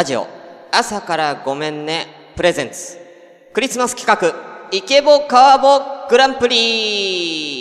ラジオ、朝からごめんね、プレゼンツ。クリスマス企画、イケボカーボグランプリ。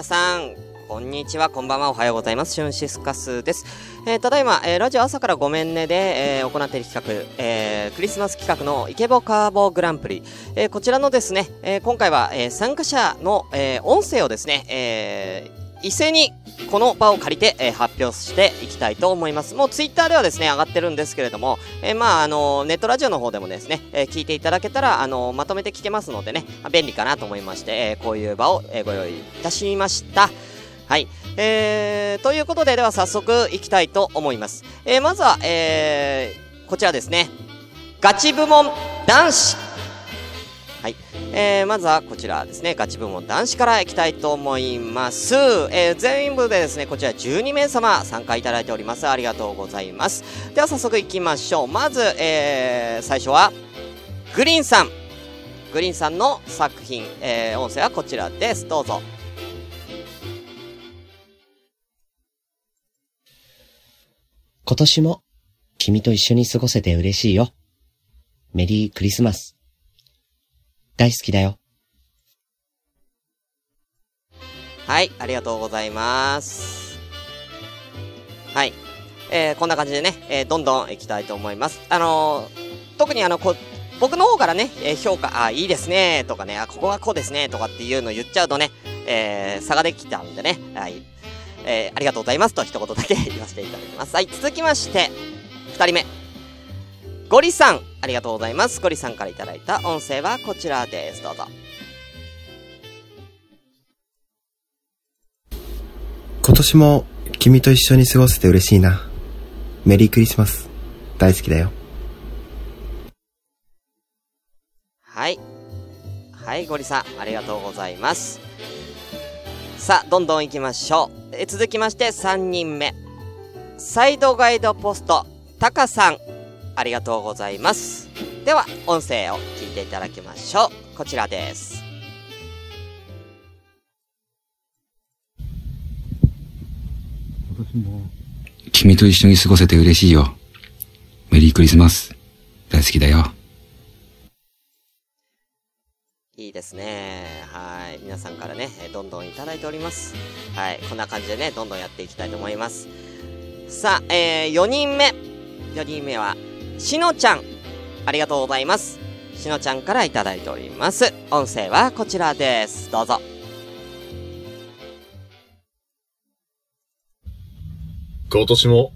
皆さん、こんにちは、こんばんは、おはようございます。シュンシスカスです。えー、ただいま、えー、ラジオ朝からごめんねで、えー、行っている企画、えー、クリスマス企画のイケボカーボグランプリ。えー、こちらのですね、えー、今回は、えー、参加者の、えー、音声をですね、えー、一斉にこの場を借りて、えー、発表していきたいと思います。もうツイッターではですね、上がってるんですけれども、えー、まあ、あの、ネットラジオの方でもですね、えー、聞いていただけたら、あの、まとめて聞けますのでね、便利かなと思いまして、えー、こういう場を、えー、ご用意いたしました。はい。えー、ということで、では早速いきたいと思います。えー、まずは、えー、こちらですね。ガチ部門男子。えー、まずはこちらですね、ガチ部門男子からいきたいと思います。えー、全部でですね、こちら12名様参加いただいております。ありがとうございます。では早速いきましょう。まず、えー、最初は、グリーンさん。グリーンさんの作品、えー、音声はこちらです。どうぞ。今年も君と一緒に過ごせて嬉しいよ。メリークリスマス。大好きだよ。はい、ありがとうございます。はい。えー、こんな感じでね、えー、どんどん行きたいと思います。あのー、特にあの、こ、僕の方からね、えー、評価、あ、いいですね、とかね、あ、ここはこうですね、とかっていうのを言っちゃうとね、えー、差ができたんでね、はい。えー、ありがとうございますと一言だけ 言わせていただきます。はい、続きまして、二人目。ゴリさん、ありがとうございます。ゴリさんからいただいた音声はこちらです。どうぞ。今年も君と一緒に過ごせて嬉しいな。メリークリスマス。大好きだよ。はい。はい、ゴリさん、ありがとうございます。さあ、どんどん行きましょう。え続きまして、3人目。サイドガイドポスト、タカさん、ありがとうございます。では、音声を聞いていただきましょう。こちらです。君と一緒に過ごせて嬉しいよ。メリークリスマス。大好きだよ。いいですね。はい。皆さんからね、どんどんいただいております。はい。こんな感じでね、どんどんやっていきたいと思います。さあ、えー、4人目。4人目は、しのちゃん。ありがとうございます。しのちゃんからいただいております。音声はこちらです。どうぞ。今年も、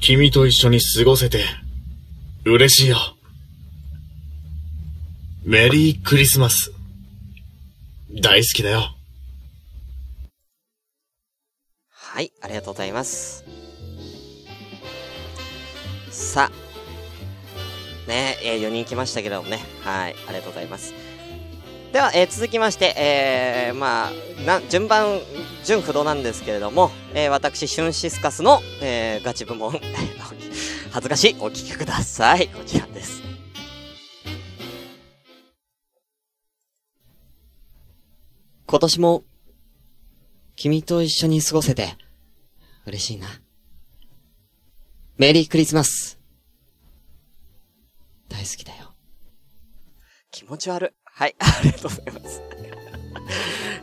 君と一緒に過ごせて、嬉しいよ。メリークリスマス。大好きだよ。はい、ありがとうございます。さあ、ねえー、4人来ましたけどもね。はい、ありがとうございます。では、えー、続きまして、えー、まあ、な、順番、順不動なんですけれども、えー、私、シュンシスカスの、えー、ガチ部門、恥ずかしい、お聞きください。こちらです。今年も、君と一緒に過ごせて、嬉しいな。メリークリスマス。大好きだよ。気持ち悪い。はい、ありがとうございます。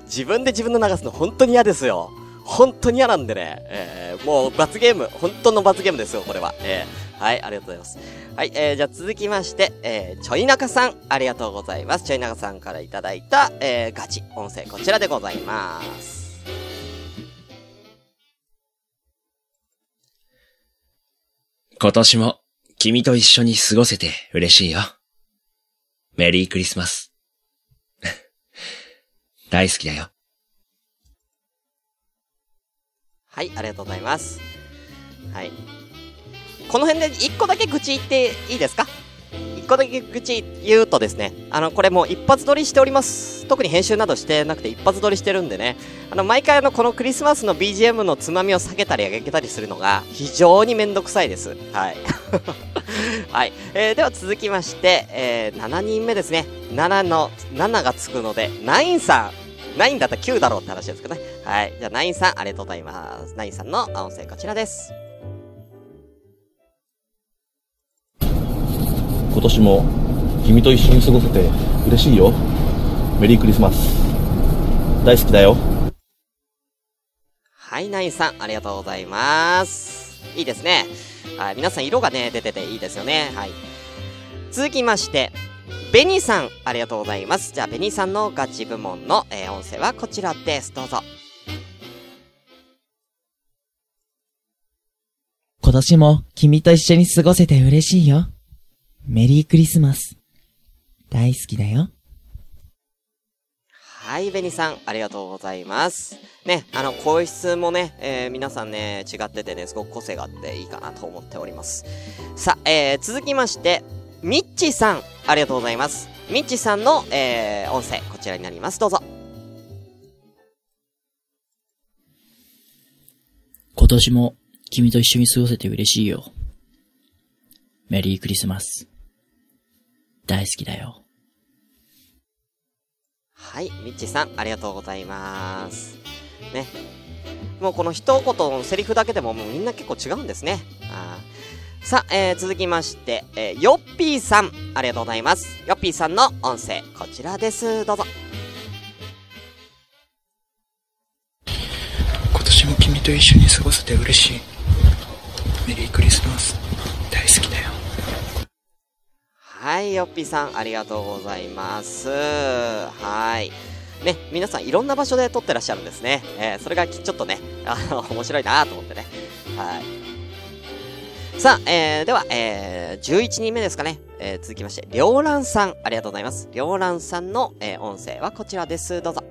自分で自分の流すの本当に嫌ですよ。本当に嫌なんでね。えー、もう罰ゲーム、本当の罰ゲームですよ、これは。えー、はい、ありがとうございます。はい、えー、じゃあ続きまして、えー、ちょいなかさん、ありがとうございます。ちょいなかさんからいただいた、えー、ガチ、音声、こちらでございます。今年も君と一緒に過ごせて嬉しいよ。メリークリスマス。大好きだよ。はい、ありがとうございます。はい。この辺で一個だけ愚痴言っていいですか？一個だけ口言うとですね、あの、これもう一発撮りしております。特に編集などしてなくて一発撮りしてるんでね、あの、毎回あの、このクリスマスの BGM のつまみを下げたり上げたりするのが非常にめんどくさいです。はい。はい。えー、では続きまして、えー、7人目ですね。7の、7がつくので、ナインさん。ナインだったら9だろうって話ですけどね。はい。じゃあ、ナインさん、ありがとうございます。ナインさんの音声こちらです。今年も君と一緒に過ごせて嬉しいよ。メリークリスマス。大好きだよ。はい、ナインさん、ありがとうございます。いいですね。はい、皆さん色がね、出てていいですよね。はい。続きまして、ベニさん、ありがとうございます。じゃあ、ベニさんのガチ部門の、えー音声はこちらです。どうぞ。今年も君と一緒に過ごせて嬉しいよ。メリークリスマス。大好きだよ。はい、ベニさん、ありがとうございます。ね、あの、声質もね、えー皆さんね、違っててね、すごく個性があっていいかなと思っております。さあ、えー、続きまして、ミッチさん、ありがとうございます。ミッチさんの、えー、音声、こちらになります。どうぞ。今年も君と一緒に過ごせて嬉しいよ。メリークリスマス。大好きだよ。はい、ミッチさん、ありがとうございます。ね。もうこの一言のセリフだけでももうみんな結構違うんですね。あさあ、えー、続きまして、えー、ヨッピーさん、ありがとうございます。ヨッピーさんの音声、こちらです。どうぞ。今年も君と一緒に過ごせて嬉しい。メリークリスマス。はい、ヨッピーさん、ありがとうございます。はい。ね、皆さんいろんな場所で撮ってらっしゃるんですね。えーそれがちょっとね、あの、面白いなと思ってね。はい。さあ、えー、では、えー、11人目ですかね。えー、続きまして、りょうらんさん、ありがとうございます。りょうらんさんの、えー、音声はこちらです。どうぞ。今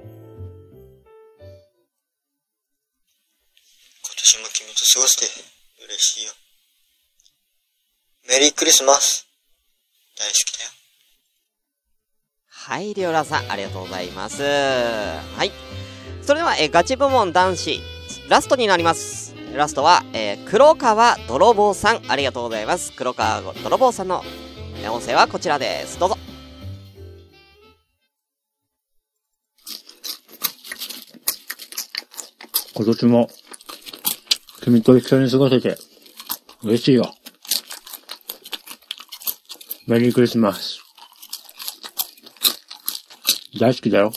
年も君と過ごして嬉しいよ。メリークリスマス。大好きだよ。はい、りょうらんさん、ありがとうございます。はい。それでは、えーガチ部門男子、ラストになります。ラストは、えー黒川泥棒さん、ありがとうございます。黒川泥棒さんの、えー音声はこちらです。どうぞ。今年も、君と一緒に過ごせて、嬉しいよ。メリークリスマス。大好きだよ。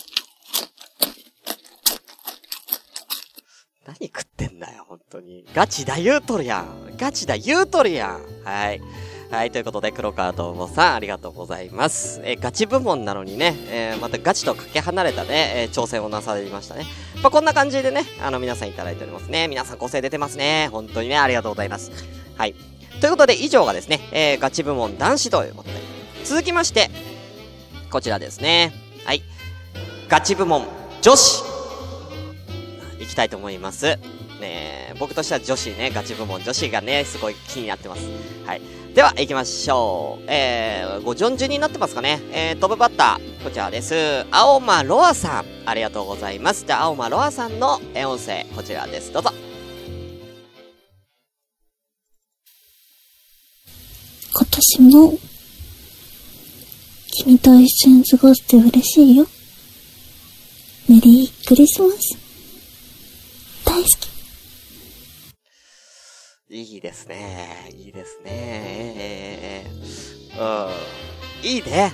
何食ってんだよ、本当に。ガチだ言うとるやん。ガチだ言うとるやん。はい。はい、ということで、黒川ともさん、ありがとうございます。えガチ部門なのにね、えーまたガチとかけ離れたね、えー挑戦をなされましたね。まあ、こんな感じでね、あの、皆さんいただいておりますね。皆さん個性出てますね。本当にね、ありがとうございます。はい。ということで、以上がですね、えーガチ部門男子ということで。続きまして、こちらですね。はい。ガチ部門女子いきたいと思います。ねえ僕としては女子ね、ガチ部門女子がね、すごい気になってます。はい。では、行きましょう。えー、ご順順になってますかね。えー、トップバッター、こちらです。青間ロアさん、ありがとうございます。じゃあ、青間ロアさんの音声、こちらです。どうぞ。今年も、君と一緒に過ごして嬉しいよ。メリークリスマス。大好き。いいですね。いいですね。いいね。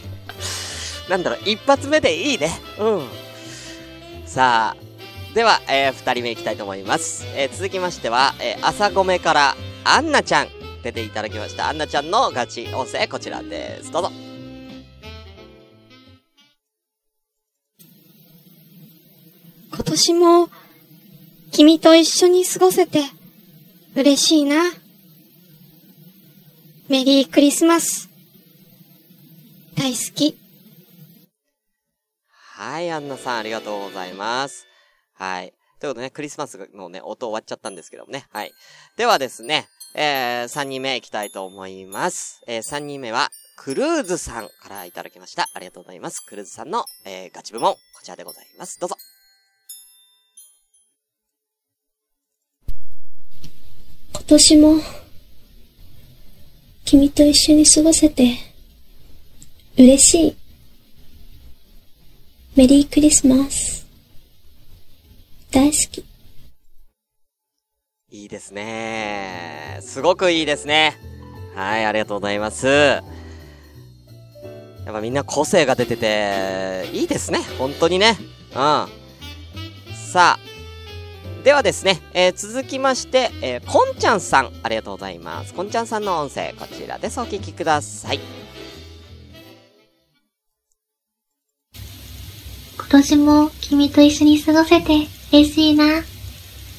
なんだろう、一発目でいいね。うん。さあ、では、えー、二人目いきたいと思います。えー続きましては、えー朝ごめから、アンナちゃん、出ていただきました。アンナちゃんのガチ音声、こちらです。どうぞ。今年も、君と一緒に過ごせて、嬉しいな。メリークリスマス。大好き。はい、アンナさん、ありがとうございます。はい。ということでね、クリスマスのね、音終わっちゃったんですけどもね。はい。ではですね、えー、3人目行きたいと思います。えー、3人目は、クルーズさんからいただきました。ありがとうございます。クルーズさんの、えー、ガチ部門、こちらでございます。どうぞ。今年も、君と一緒に過ごせて、嬉しい。メリークリスマス。大好き。いいですね。すごくいいですね。はい、ありがとうございます。やっぱみんな個性が出てて、いいですね。本当にね。うん。さあ。ではですね、えー、続きまして、えー、こんちゃんさん、ありがとうございます。こんちゃんさんの音声、こちらです。お聞きください。今年も君と一緒に過ごせて嬉しいな。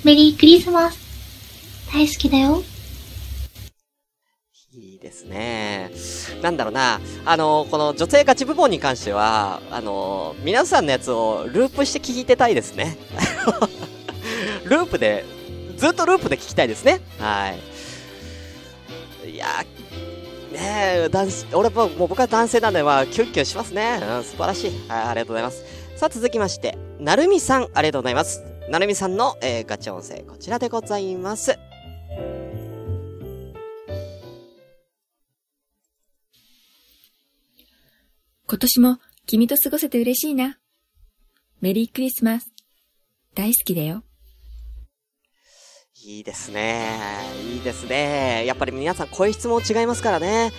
メリークリスマス。大好きだよ。いいですね。なんだろうな。あの、この女性ガチ部門に関しては、あの、皆さんのやつをループして聞いてたいですね。ループで、ずっとループで聞きたいですね。はい。いやねえ、男子、俺も、もう僕は男性なんで、まあ、キュンキュンしますね。うん、素晴らしい。はい、ありがとうございます。さあ、続きまして、なるみさん、ありがとうございます。なるみさんの、えー、ガチ音声、こちらでございます。今年も君と過ごせて嬉しいな。メリークリスマス。大好きだよ。いいですね。いいですね。やっぱり皆さん声質も違いますからね。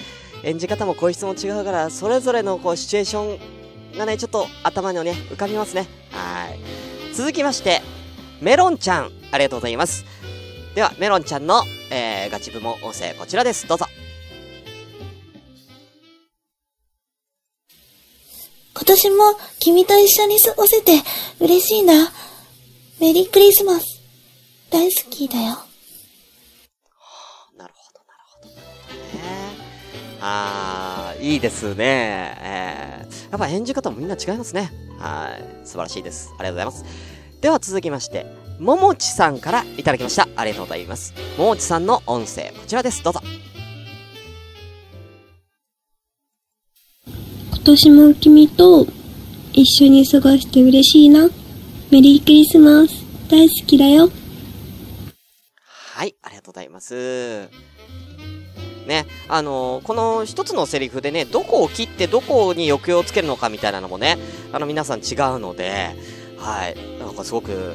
演じ方も声質も違うから、それぞれのこうシチュエーションがね、ちょっと頭にね、浮かびますね。はい。続きまして、メロンちゃん、ありがとうございます。では、メロンちゃんの、えー、ガチ部門音声、こちらです。どうぞ。今年も君と一緒に過ごせて嬉しいな。メリークリスマス。大好きだよ。あー、いいですね。えー、やっぱ演じ方もみんな違いますね。はい。素晴らしいです。ありがとうございます。では続きまして、ももちさんからいただきました。ありがとうございます。ももちさんの音声、こちらです。どうぞ。今年も君と一緒に過ごして嬉しいな。メリークリスマス。大好きだよ。はい、ありがとうございます。ね、あのーこの一つのセリフでね、どこを切ってどこに抑揚をつけるのかみたいなのもね、あの皆さん違うので、はい、なんかすごく、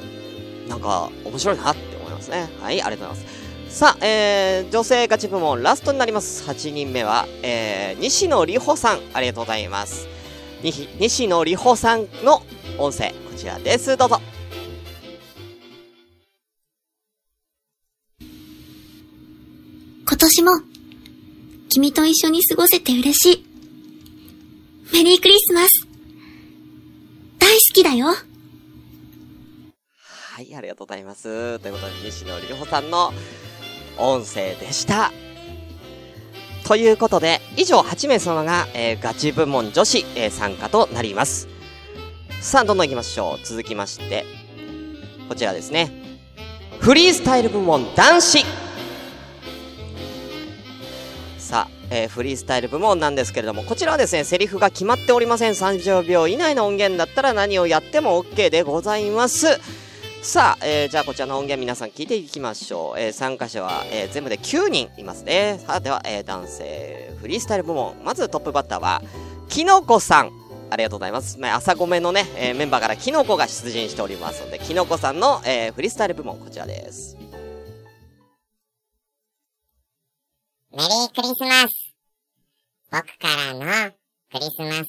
なんか面白いなって思いますね。はい、ありがとうございます。さあ、えー、女性ガチ部門ラストになります。8人目は、えー、西野里穂さん、ありがとうございます。西野里穂さんの音声、こちらです。どうぞ。今年も君と一緒に過ごせて嬉しい。メリークリスマス。大好きだよ。はい、ありがとうございます。ということで、西野里穂さんの音声でした。ということで、以上8名様が、えーガチ部門女子、えー参加となります。さあ、どんどん行きましょう。続きまして、こちらですね。フリースタイル部門男子さあ、えーフリースタイル部門なんですけれども、こちらはですね、セリフが決まっておりません。30秒以内の音源だったら何をやっても OK でございます。さあ、えーじゃあこちらの音源皆さん聞いていきましょう。えー参加者は、えー全部で9人いますね。さあ、では、えー男性フリースタイル部門。まずトップバッターは、きのこさん。ありがとうございます。まあ、朝ごめのね、えーメンバーからきのこが出陣しておりますので、きのこさんの、えーフリースタイル部門、こちらです。メリークリスマス。僕からのクリスマス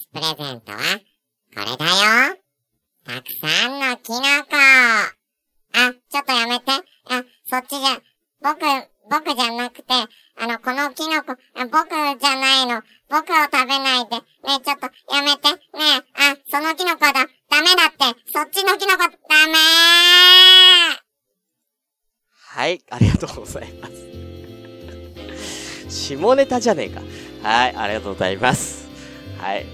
じゃねえか。はい、ありがとうございます。はい。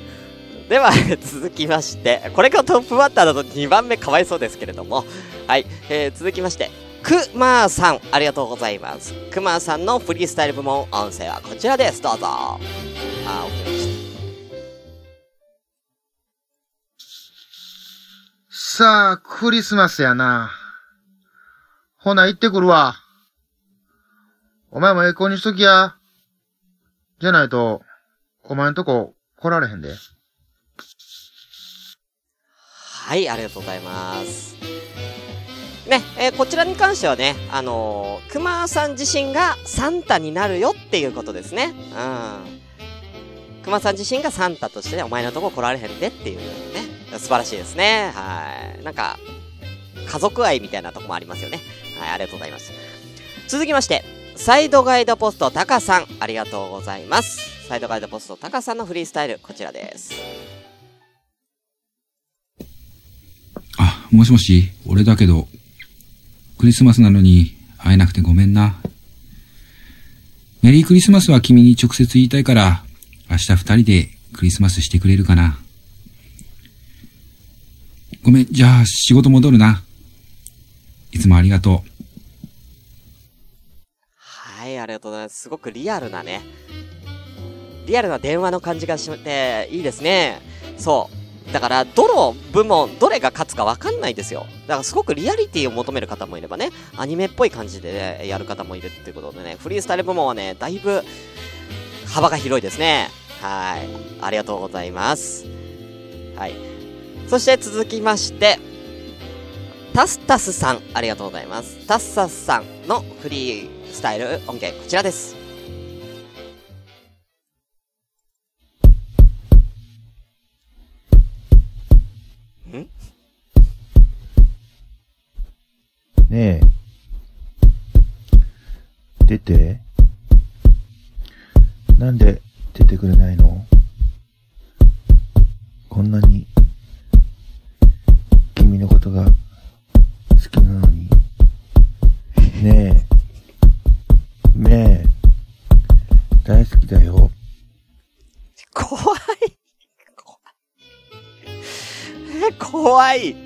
では、続きまして、これがトップバッターだと2番目かわいそうですけれども、はい、えー、続きまして、くまーさん、ありがとうございます。くまーさんのフリースタイル部門音声はこちらです。どうぞ。あー、OK でしさあ、クリスマスやな。ほな、行ってくるわ。お前もええ子にしときや。じゃないと、お前んとこ来られへんで。はい、ありがとうございます。ね、えーこちらに関してはね、あのー、熊さん自身がサンタになるよっていうことですね。うん。熊さん自身がサンタとしてねお前のとこ来られへんでっていうね。素晴らしいですね。はい。なんか、家族愛みたいなとこもありますよね。はい、ありがとうございます。続きまして、サイドガイドポストタカさん、ありがとうございます。サイドガイドポストタカさんのフリースタイル、こちらです。あもしもし、俺だけど、クリスマスなのに会えなくてごめんな。メリークリスマスは君に直接言いたいから、明日二人でクリスマスしてくれるかな。ごめん、じゃあ仕事戻るな。いつもありがとう。ありがとうございます。すごくリアルなね。リアルな電話の感じがして、いいですね。そう。だから、どの部門、どれが勝つかわかんないですよ。だから、すごくリアリティを求める方もいればね、アニメっぽい感じで、ね、やる方もいるっていうことでね、フリースタイル部門はね、だいぶ、幅が広いですね。はい。ありがとうございます。はい。そして続きまして、タスタスさん、ありがとうございます。タスタスさんのフリースタイル音源、こちらです。ん？ねえ。出て。なんで出てくれないの？こんなに、君のことが怖い。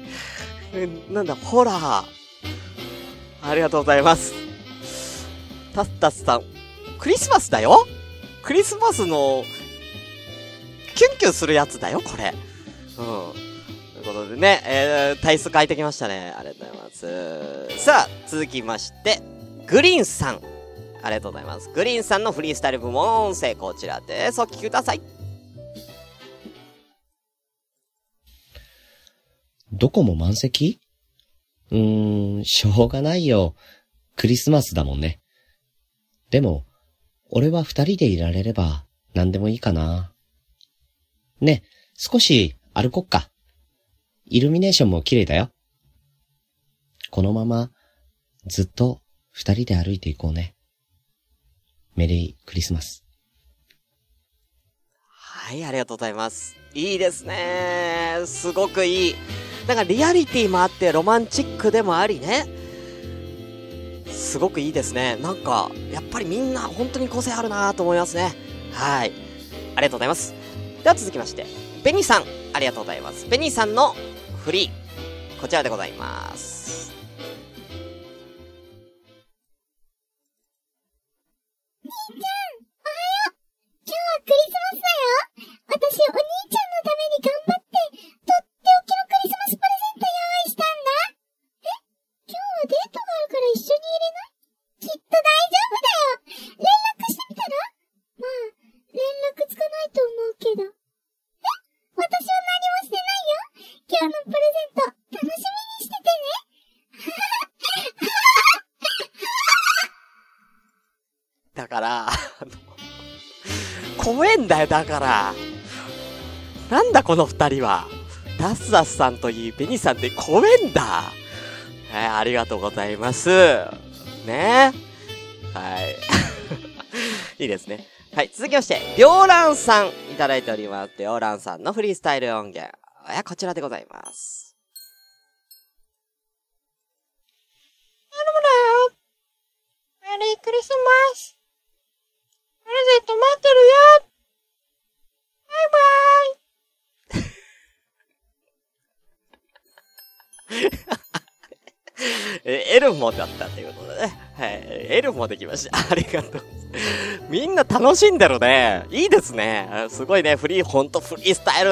え、なんだ、ホラー。ありがとうございます。タスタスさん、クリスマスだよ？クリスマスの、キュンキュンするやつだよ、これ。うん。ということでね、えー、体数変えてきましたね。ありがとうございます。さあ、続きまして、グリーンさん。ありがとうございます。グリーンさんのフリースタイル部門音声、こちらです。お聞きください。どこも満席？うーん、しょうがないよ。クリスマスだもんね。でも、俺は二人でいられれば何でもいいかな。ね、少し歩こっか。イルミネーションも綺麗だよ。このままずっと二人で歩いていこうね。メリークリスマス。はい、ありがとうございます。いいですね。すごくいい。なんかリアリティもあってロマンチックでもありね。すごくいいですね。なんか、やっぱりみんな本当に個性あるなと思いますね。はい。ありがとうございます。では続きまして、ベニーさん、ありがとうございます。ベニーさんのフリー、こちらでございます。だから、あの、怖えんだよ、だから。なんだこの二人は。ダスダスさんといい、ベニさんって怖えんだ。はい、ありがとうございます。ねはい。いいですね。はい、続きまして、りょうらんさん、いただいております。りょうらんさんのフリースタイル音源。え、こちらでございます。頼むなよ。メリークリスマス。プレゼント待ってるよ。バイバイ。えエルモだったということでね。はい。エルモできました。ありがとう。みんな楽しんでるね。いいですね。すごいね。フリー、ほんとフリースタイル。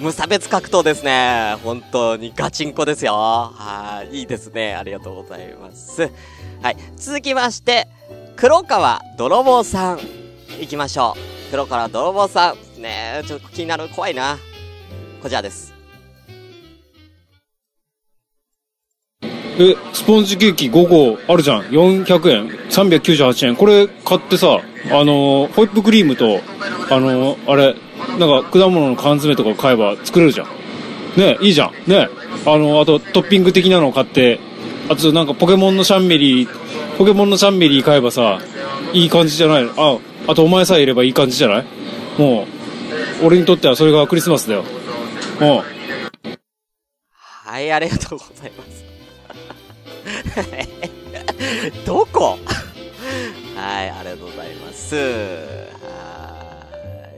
無差別格闘ですね。本当にガチンコですよ。はい。いいですね。ありがとうございます。はい。続きまして、黒川泥棒さん。行きましょう。黒川泥棒さん。ねえ、ちょっと気になる。怖いな。こちらです。え、スポンジケーキ5個あるじゃん。400円。398円。これ買ってさ、あのホイップクリームと、あのあれ、なんか果物の缶詰とか買えば作れるじゃん。ねいいじゃん。ねあのあとトッピング的なのを買って、あとなんかポケモンのシャンメリー、ポケモンのシャンメリー買えばさ、いい感じじゃないあ、あとお前さえいればいい感じじゃない？もう、俺にとってはそれがクリスマスだよ。もう。はい、ありがとうございます。どこ？はい、ありがとうございます。は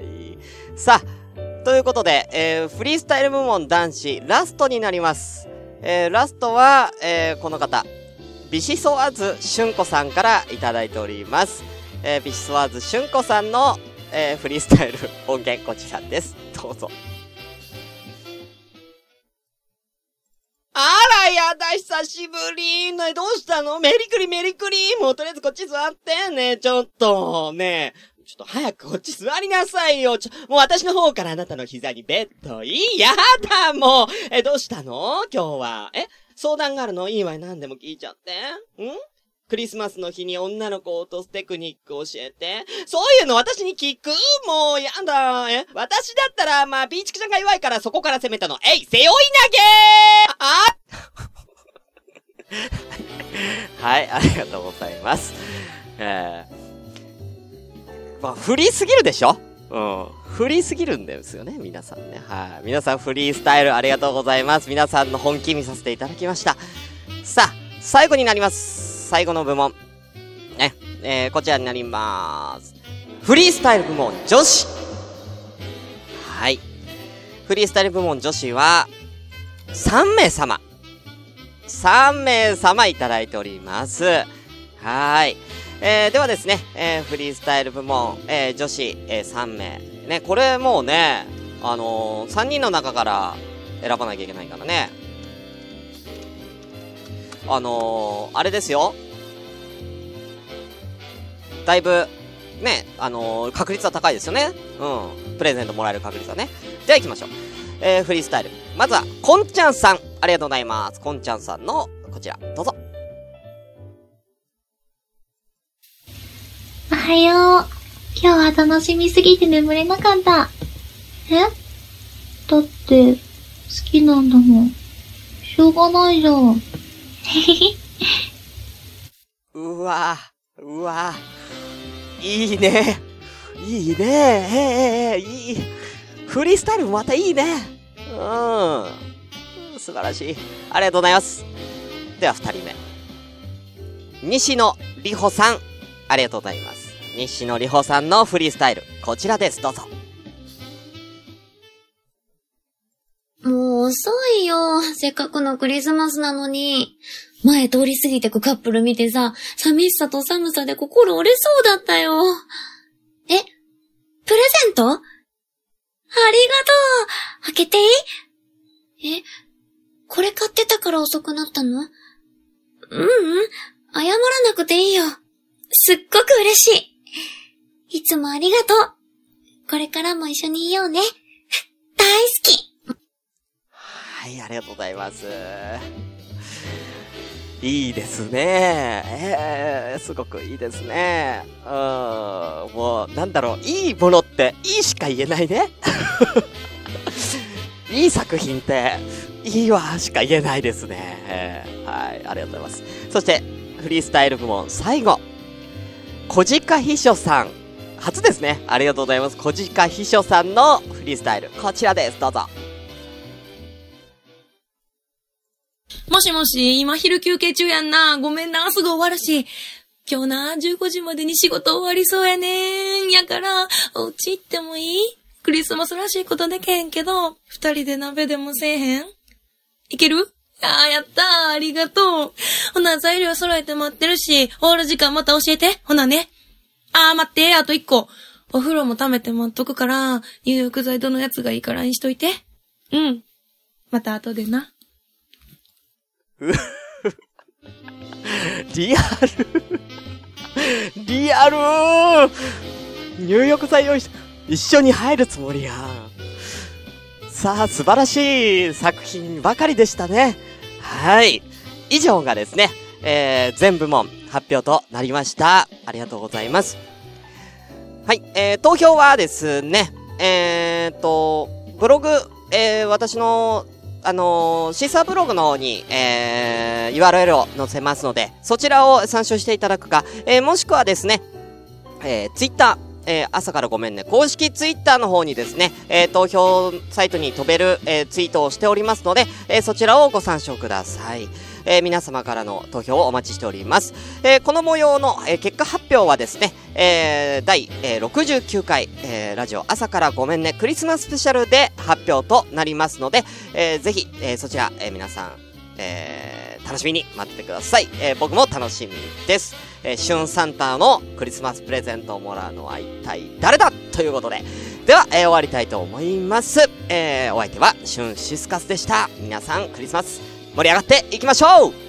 い。さあ、ということで、えー、フリースタイル部門男子ラストになります。えー、ラストは、えー、この方、ビシソワズしゅんこさんからいただいております。えー、ビシソワズしゅんこさんの、えー、フリースタイル音源こちらです。どうぞ。あら、やだ、久しぶり。ね、どうしたの？メリクリ、メリクリ。もうとりあえずこっち座ってね、ちょっと。ねちょっと早くこっち座りなさいよ。ちょ、もう私の方からあなたの膝にベッドいいやだ、もう。え、どうしたの？今日は。え相談があるの？いいわよ、何でも聞いちゃって。ん？クリスマスの日に女の子を落とすテクニック教えて。そういうの私に聞く？もう、やだ。え私だったら、まあ、ビーチクちゃんが弱いからそこから攻めたの。えい背負い投げあ はい、ありがとうございます。えー、まあ、フリーすぎるでしょ？うん。フリーすぎるんですよね、皆さんね。はい。皆さんフリースタイルありがとうございます。皆さんの本気見させていただきました。さあ、最後になります。最後の部門。ね。えー、こちらになります。フリースタイル部門女子。はい。フリースタイル部門女子は、3名様。3名様いただいております。はーい。えー、ではですね、えー、フリースタイル部門、えー、女子、えー、3名。ね、これもうね、あのー、3人の中から選ばなきゃいけないからね。あのー、あれですよ。だいぶ、ね、あのー、確率は高いですよね。うん。プレゼントもらえる確率はね。では行きましょう。えー、フリースタイル。まずは、こんちゃんさん。ありがとうございます。こんちゃんさんの、こちら、どうぞ。おはよう。今日は楽しみすぎて眠れなかった。え？だって、好きなんだもん。しょうがないじゃん。うわ、うわ。いいね。いいね。ええいい。フリースタイルもまたいいね。うん。素晴らしい。ありがとうございます。では、二人目。西野里穂さん。ありがとうございます。西野里穂さんのフリースタイル。こちらです。どうぞ。もう遅いよ。せっかくのクリスマスなのに。前通り過ぎてくカップル見てさ、寂しさと寒さで心折れそうだったよ。えプレゼント？ありがとう開けていい？えこれ買ってたから遅くなったの？ううん、謝らなくていいよ。すっごく嬉しい。いつもありがとう。これからも一緒にいようね。大好き。はい、ありがとうございます。いいですね。ええー、すごくいいですね。うん、もう、なんだろう、いいものって、いいしか言えないね。いい作品って、いいわしか言えないですね。えーはい、ありがとうございます。そして、フリースタイル部門最後。小鹿秘書さん。初ですね。ありがとうございます。小鹿秘書さんのフリースタイル。こちらです。どうぞ。もしもし、今昼休憩中やんな。ごめんな、すぐ終わるし。今日な、15時までに仕事終わりそうやねん。やから、お家行ってもいい？クリスマスらしいことでけへんけど、二人で鍋でもせえへん？いける？ああ、やったー。ありがとう。ほな、材料揃えて待ってるし、終わる時間また教えて。ほなね。ああ、待って、あと一個。お風呂も溜めて待っとくから、入浴剤どのやつがいいからにしといて。うん。また後でな。リアル。リアル入浴剤用意して、一緒に入るつもりや。さあ、素晴らしい作品ばかりでしたね。はい。以上がですね、えー、全部門発表となりました。ありがとうございます。はい、えー、投票はですね、えーと、ブログ、えー、私の、あのーシーサーブログの方に、えー、URL を載せますので、そちらを参照していただくか、えー、もしくはですね、えー、ツイッター、えー、朝からごめんね、公式ツイッターの方にですね、えー、投票サイトに飛べる、えー、ツイートをしておりますので、えー、そちらをご参照ください。えー、皆様からの投票をお待ちしております。えー、この模様の、えー、結果発表はですね、えー、第、えー、69回、えー、ラジオ朝からごめんね、クリスマススペシャルで発表となりますので、えー、ぜひ、えー、そちら、えー、皆さん、えー、楽しみに待っててください。えー、僕も楽しみです。えー、旬サンタのクリスマスプレゼントをもらうのは一体誰だということで。では、えー終わりたいと思います。えー、お相手は、シュンシスカスでした。皆さん、クリスマス盛り上がっていきましょう